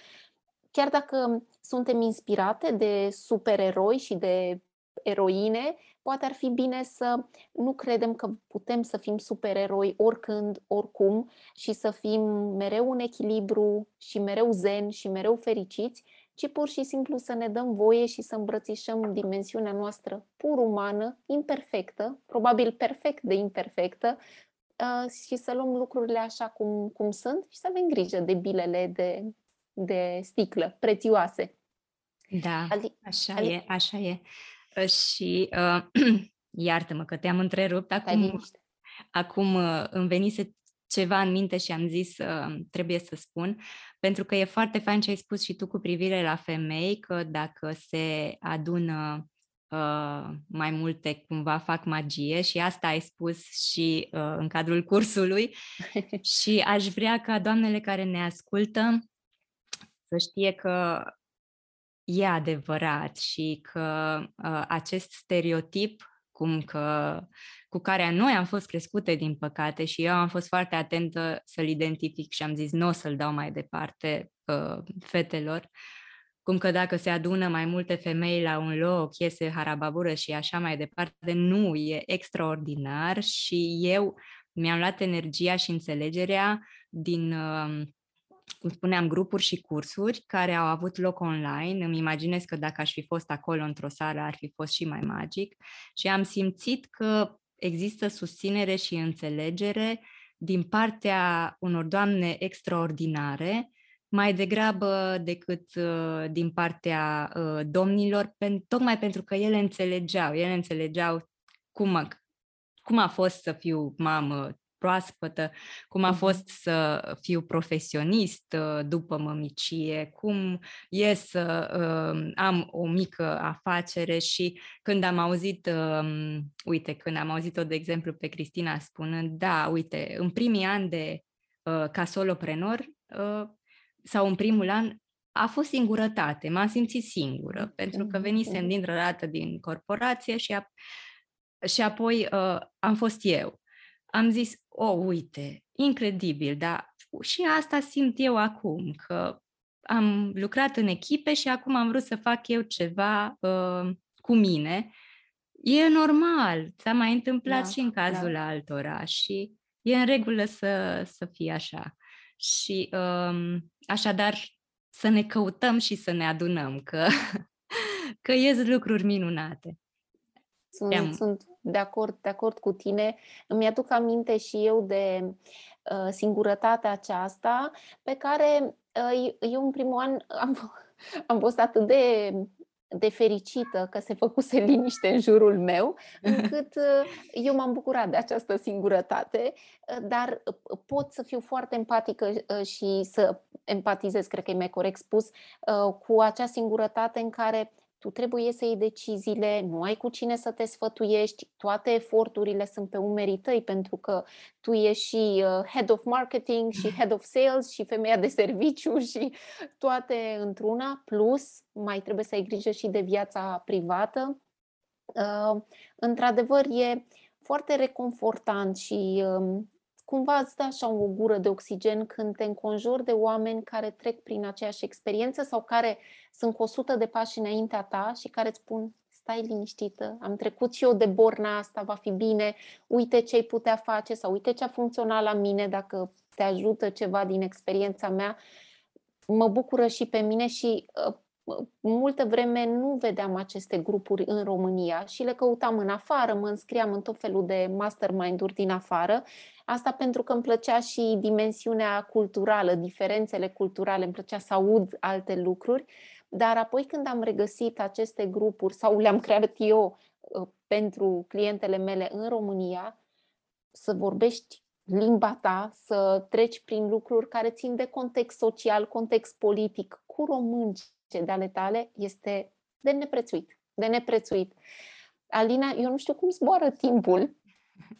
chiar dacă suntem inspirate de supereroi și de eroine, poate ar fi bine să nu credem că putem să fim supereroi oricând, oricum și să fim mereu în echilibru și mereu zen și mereu fericiți, ci pur și simplu să ne dăm voie și să îmbrățișăm dimensiunea noastră pur umană, imperfectă, probabil perfect de imperfectă, uh, și să luăm lucrurile așa cum, cum sunt și să avem grijă de bilele de, de sticlă prețioase. Da, așa adi- e, așa e. Uh, și uh, iartă-mă că te-am întrerupt. Acum, acum uh, îmi venise ceva în minte și am zis uh, trebuie să spun, pentru că e foarte fain ce ai spus și tu cu privire la femei, că dacă se adună uh, mai multe, cumva fac magie și asta ai spus și uh, în cadrul cursului. Și aș vrea ca doamnele care ne ascultă să știe că e adevărat și că uh, acest stereotip cum că cu care noi am fost crescute, din păcate, și eu am fost foarte atentă să-l identific și am zis nu o să-l dau mai departe uh, fetelor, cum că dacă se adună mai multe femei la un loc, iese harababură și așa mai departe, nu, e extraordinar și eu mi-am luat energia și înțelegerea din uh, cum spuneam, grupuri și cursuri care au avut loc online. Îmi imaginez că dacă aș fi fost acolo într-o sală ar fi fost și mai magic și am simțit că există susținere și înțelegere din partea unor doamne extraordinare, mai degrabă decât uh, din partea uh, domnilor, pen- tocmai pentru că ele înțelegeau, ele înțelegeau cum a, cum a fost să fiu mamă proaspătă, cum a fost să fiu profesionist uh, după mămicie, cum e să uh, am o mică afacere și când am auzit, uh, uite, când am auzit-o, de exemplu, pe Cristina spunând, da, uite, în primii ani de uh, ca soloprenor uh, sau în primul an a fost singurătate, m-am simțit singură, pentru că venisem dintr-o dată din corporație și, a, și apoi uh, am fost eu am zis, o, oh, uite, incredibil, dar și asta simt eu acum, că am lucrat în echipe și acum am vrut să fac eu ceva uh, cu mine. E normal, s-a mai întâmplat da, și în cazul da. altora și e în regulă să, să fie așa. Și um, așadar să ne căutăm și să ne adunăm, că, că ies lucruri minunate. Sunt, sunt de acord, de acord cu tine. Îmi aduc aminte și eu de uh, singurătatea aceasta pe care uh, eu în primul an am, am fost atât de de fericită că se făcuse liniște în jurul meu, încât uh, eu m-am bucurat de această singurătate, uh, dar uh, pot să fiu foarte empatică și să empatizez, cred că e mai corect spus, cu acea singurătate în care tu trebuie să iei deciziile, nu ai cu cine să te sfătuiești, toate eforturile sunt pe umerii tăi pentru că tu ești și uh, head of marketing și head of sales și femeia de serviciu și toate într-una, plus mai trebuie să ai grijă și de viața privată. Uh, într-adevăr, e foarte reconfortant și um, cumva îți dă așa o gură de oxigen când te înconjori de oameni care trec prin aceeași experiență sau care sunt cu 100 de pași înaintea ta și care îți spun stai liniștită, am trecut și eu de borna asta, va fi bine, uite ce ai putea face sau uite ce a funcționat la mine dacă te ajută ceva din experiența mea. Mă bucură și pe mine și uh, multă vreme nu vedeam aceste grupuri în România și le căutam în afară, mă înscriam în tot felul de mastermind-uri din afară. Asta pentru că îmi plăcea și dimensiunea culturală, diferențele culturale, îmi plăcea să aud alte lucruri. Dar apoi când am regăsit aceste grupuri sau le-am creat eu uh, pentru clientele mele în România, să vorbești limba ta, să treci prin lucruri care țin de context social, context politic, cu români de ale tale este de neprețuit, de neprețuit. Alina, eu nu știu cum zboară timpul.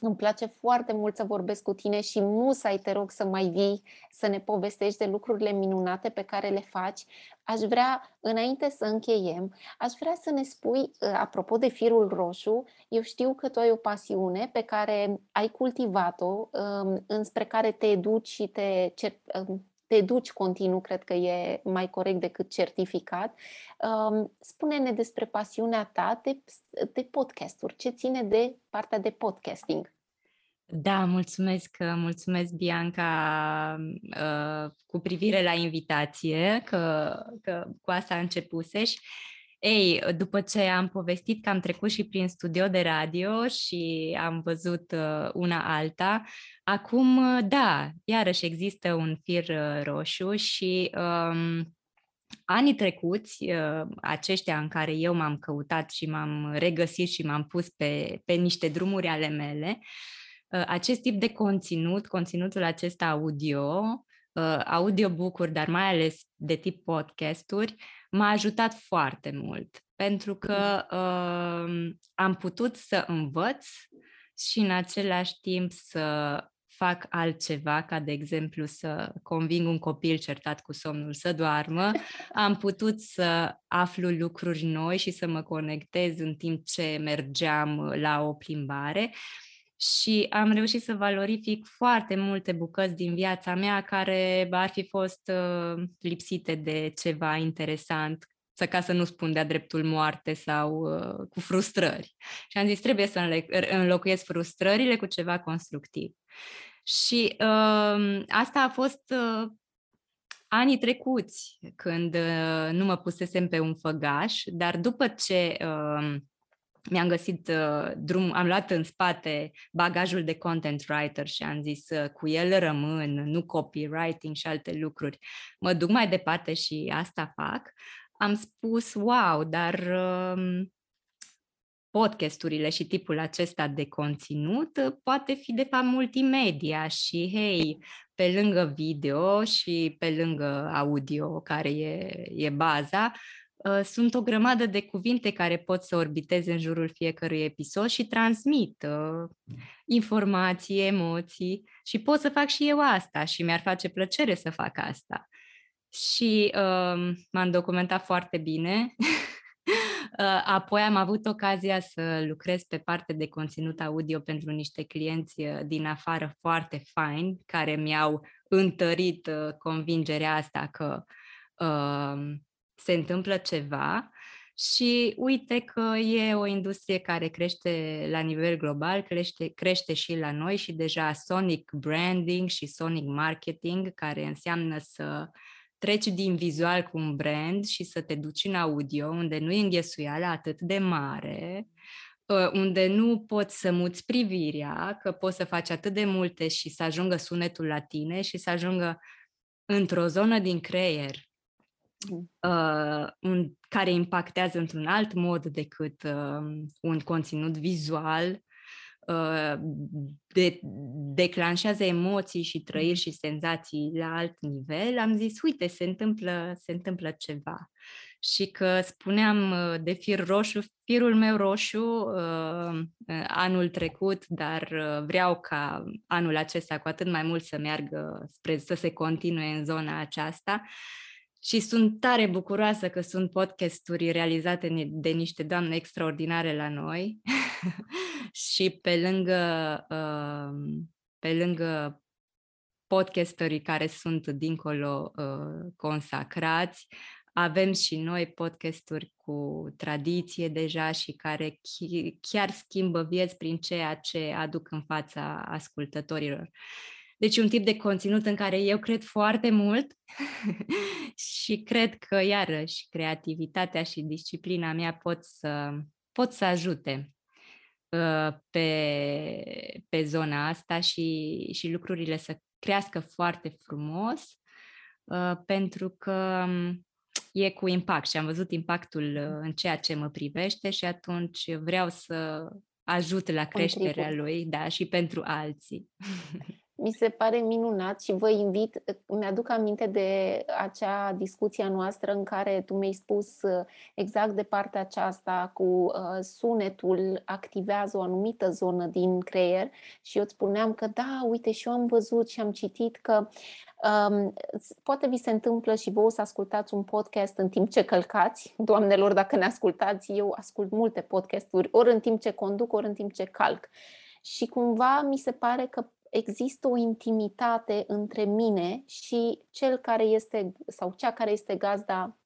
Îmi place foarte mult să vorbesc cu tine și musai te rog să mai vii, să ne povestești de lucrurile minunate pe care le faci. Aș vrea, înainte să încheiem, aș vrea să ne spui, ă, apropo de firul roșu, eu știu că tu ai o pasiune pe care ai cultivat-o, înspre care te educi și te te duci continuu, cred că e mai corect decât certificat. Spune-ne despre pasiunea ta de, de podcasturi, ce ține de partea de podcasting. Da, mulțumesc, mulțumesc Bianca uh, cu privire la invitație, că, că cu asta începuseși. Ei, după ce am povestit că am trecut și prin studio de radio și am văzut uh, una alta, acum, uh, da, iarăși există un fir uh, roșu și um, anii trecuți, uh, aceștia în care eu m-am căutat și m-am regăsit și m-am pus pe, pe niște drumuri ale mele, uh, acest tip de conținut, conținutul acesta audio, uh, audiobook-uri, dar mai ales de tip podcasturi, m-a ajutat foarte mult, pentru că uh, am putut să învăț și în același timp să fac altceva, ca de exemplu să conving un copil certat cu somnul să doarmă, am putut să aflu lucruri noi și să mă conectez în timp ce mergeam la o plimbare și am reușit să valorific foarte multe bucăți din viața mea care ar fi fost uh, lipsite de ceva interesant, să ca să nu spun de-a dreptul moarte sau uh, cu frustrări. Și am zis, trebuie să înlocuiesc frustrările cu ceva constructiv. Și uh, asta a fost uh, anii trecuți, când uh, nu mă pusesem pe un făgaș, dar după ce uh, mi-am găsit uh, drum, am luat în spate bagajul de content writer și am zis uh, cu el rămân, nu copywriting și alte lucruri. Mă duc mai departe și asta fac. Am spus, wow, dar uh, podcasturile și tipul acesta de conținut uh, poate fi de fapt multimedia și hei, pe lângă video și pe lângă audio, care e, e baza, uh, sunt o grămadă de cuvinte care pot să orbiteze în jurul fiecărui episod și transmit uh, informații, emoții și pot să fac și eu asta și mi-ar face plăcere să fac asta. Și uh, m-am documentat foarte bine Uh, apoi am avut ocazia să lucrez pe parte de conținut audio pentru niște clienți uh, din afară foarte fain, care mi-au întărit uh, convingerea asta că uh, se întâmplă ceva. Și uite că e o industrie care crește la nivel global, crește, crește și la noi și deja Sonic Branding și Sonic Marketing, care înseamnă să uh, treci din vizual cu un brand și să te duci în audio, unde nu e înghesuială atât de mare, ă, unde nu poți să muți privirea, că poți să faci atât de multe și să ajungă sunetul la tine și să ajungă într-o zonă din creier uh, un, care impactează într-un alt mod decât uh, un conținut vizual Uh, de, declanșează emoții și trăiri mm. și senzații la alt nivel, am zis, uite, se întâmplă, se întâmplă ceva. și că spuneam uh, de fir roșu, firul meu roșu uh, anul trecut, dar vreau ca anul acesta cu atât mai mult să meargă spre să se continue în zona aceasta. Și sunt tare bucuroasă că sunt podcasturi realizate de niște doamne extraordinare la noi și pe lângă, pe lângă podcasterii care sunt dincolo consacrați, avem și noi podcasturi cu tradiție deja și care chiar schimbă vieți prin ceea ce aduc în fața ascultătorilor. Deci un tip de conținut în care eu cred foarte mult și cred că, iarăși, creativitatea și disciplina mea pot să, pot să ajute uh, pe, pe zona asta și, și lucrurile să crească foarte frumos, uh, pentru că um, e cu impact și am văzut impactul uh, în ceea ce mă privește și atunci vreau să ajut la creșterea lui, da, și pentru alții. Mi se pare minunat și vă invit, mi-aduc aminte de acea discuție noastră în care tu mi-ai spus uh, exact de partea aceasta cu uh, sunetul activează o anumită zonă din creier și eu îți spuneam că da, uite și eu am văzut și am citit că um, poate vi se întâmplă și vouă să ascultați un podcast în timp ce călcați. Doamnelor, dacă ne ascultați, eu ascult multe podcasturi, ori în timp ce conduc, ori în timp ce calc. Și cumva mi se pare că există o intimitate între mine și cel care este sau cea care este gazda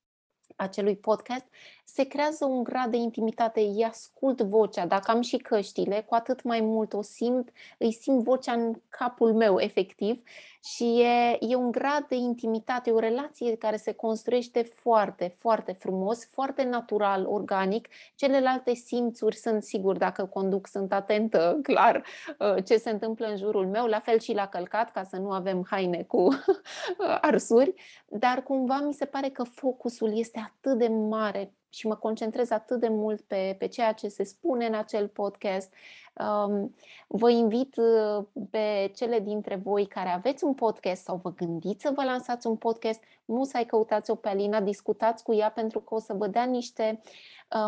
acelui podcast, se creează un grad de intimitate, îi ascult vocea, dacă am și căștile, cu atât mai mult o simt, îi simt vocea în capul meu, efectiv, și e, e un grad de intimitate, o relație care se construiește foarte, foarte frumos, foarte natural, organic. Celelalte simțuri sunt sigur, dacă conduc, sunt atentă, clar, uh, ce se întâmplă în jurul meu, la fel și la călcat, ca să nu avem haine cu arsuri, dar cumva mi se pare că focusul este atât de mare și mă concentrez atât de mult pe, pe ceea ce se spune în acel podcast. Um, vă invit uh, pe cele dintre voi care aveți un podcast sau vă gândiți să vă lansați un podcast, nu să-i căutați-o pe Alina, discutați cu ea pentru că o să vă dea niște,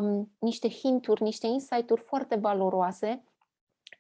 um, niște hinturi, niște insight-uri foarte valoroase.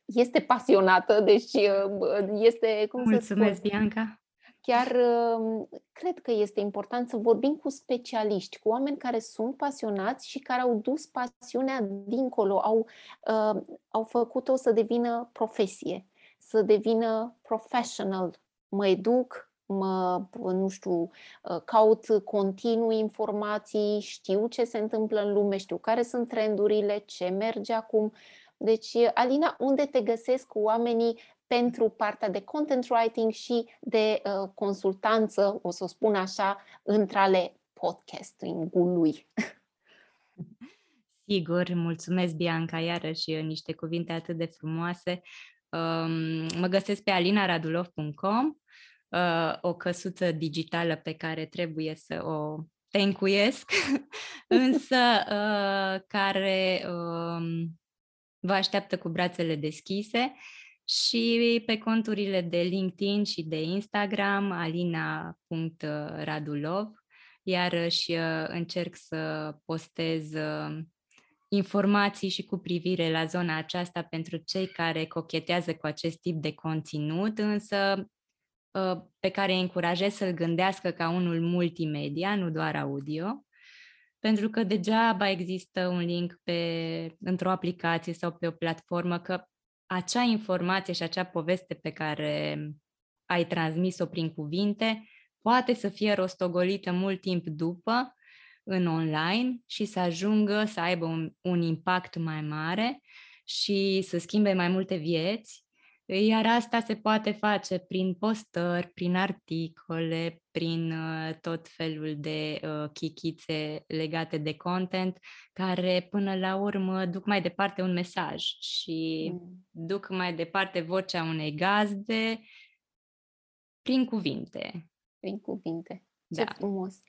Este pasionată, deci uh, este, cum Mulțumesc, să spun, Bianca chiar um, cred că este important să vorbim cu specialiști, cu oameni care sunt pasionați și care au dus pasiunea dincolo, au, uh, au făcut-o să devină profesie, să devină professional. Mă educ, mă, nu știu, uh, caut continuu informații, știu ce se întâmplă în lume, știu care sunt trendurile, ce merge acum. Deci, Alina, unde te găsesc oamenii pentru partea de content writing și de uh, consultanță, o să o spun așa, între ale podcastingului. Sigur, mulțumesc Bianca, iarăși niște cuvinte atât de frumoase. Um, mă găsesc pe alinaradulov.com, uh, o căsuță digitală pe care trebuie să o tencuiesc, însă uh, care um, vă așteaptă cu brațele deschise și pe conturile de LinkedIn și de Instagram, alina.radulov, iarăși uh, încerc să postez uh, informații și cu privire la zona aceasta pentru cei care cochetează cu acest tip de conținut, însă uh, pe care îi încurajez să-l gândească ca unul multimedia, nu doar audio, pentru că degeaba există un link pe, într-o aplicație sau pe o platformă, că acea informație și acea poveste pe care ai transmis-o prin cuvinte poate să fie rostogolită mult timp după în online și să ajungă să aibă un, un impact mai mare și să schimbe mai multe vieți. Iar asta se poate face prin postări, prin articole, prin uh, tot felul de uh, chichițe legate de content, care până la urmă duc mai departe un mesaj și mm. duc mai departe vocea unei gazde prin cuvinte. Prin cuvinte. Ce da. frumos!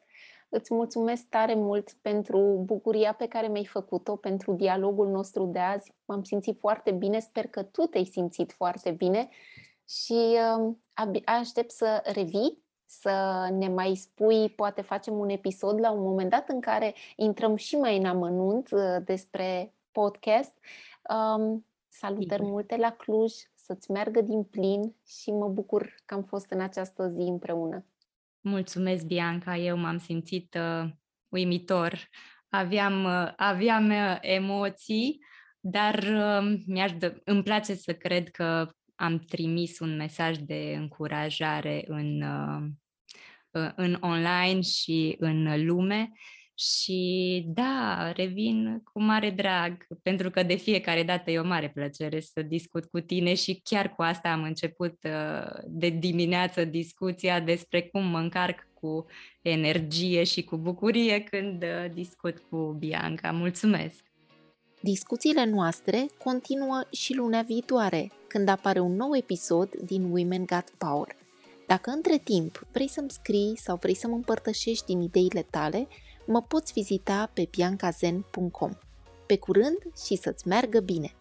Îți mulțumesc tare mult pentru bucuria pe care mi-ai făcut-o, pentru dialogul nostru de azi. M-am simțit foarte bine, sper că tu te-ai simțit foarte bine și uh, aștept să revii să ne mai spui, poate facem un episod la un moment dat în care intrăm și mai în amănunt uh, despre podcast. Um, salutări Sigur. multe la Cluj, să-ți meargă din plin și mă bucur că am fost în această zi împreună. Mulțumesc, Bianca, eu m-am simțit uh, uimitor. Aveam, uh, aveam uh, emoții, dar uh, mi-aș dă, îmi place să cred că am trimis un mesaj de încurajare în, uh, uh, în online și în lume și da, revin cu mare drag, pentru că de fiecare dată e o mare plăcere să discut cu tine și chiar cu asta am început uh, de dimineață discuția despre cum mă încarc cu energie și cu bucurie când uh, discut cu Bianca. Mulțumesc! Discuțiile noastre continuă și luna viitoare, când apare un nou episod din Women Got Power. Dacă între timp vrei să-mi scrii sau vrei să mă împărtășești din ideile tale, mă poți vizita pe biancazen.com. Pe curând și să-ți meargă bine!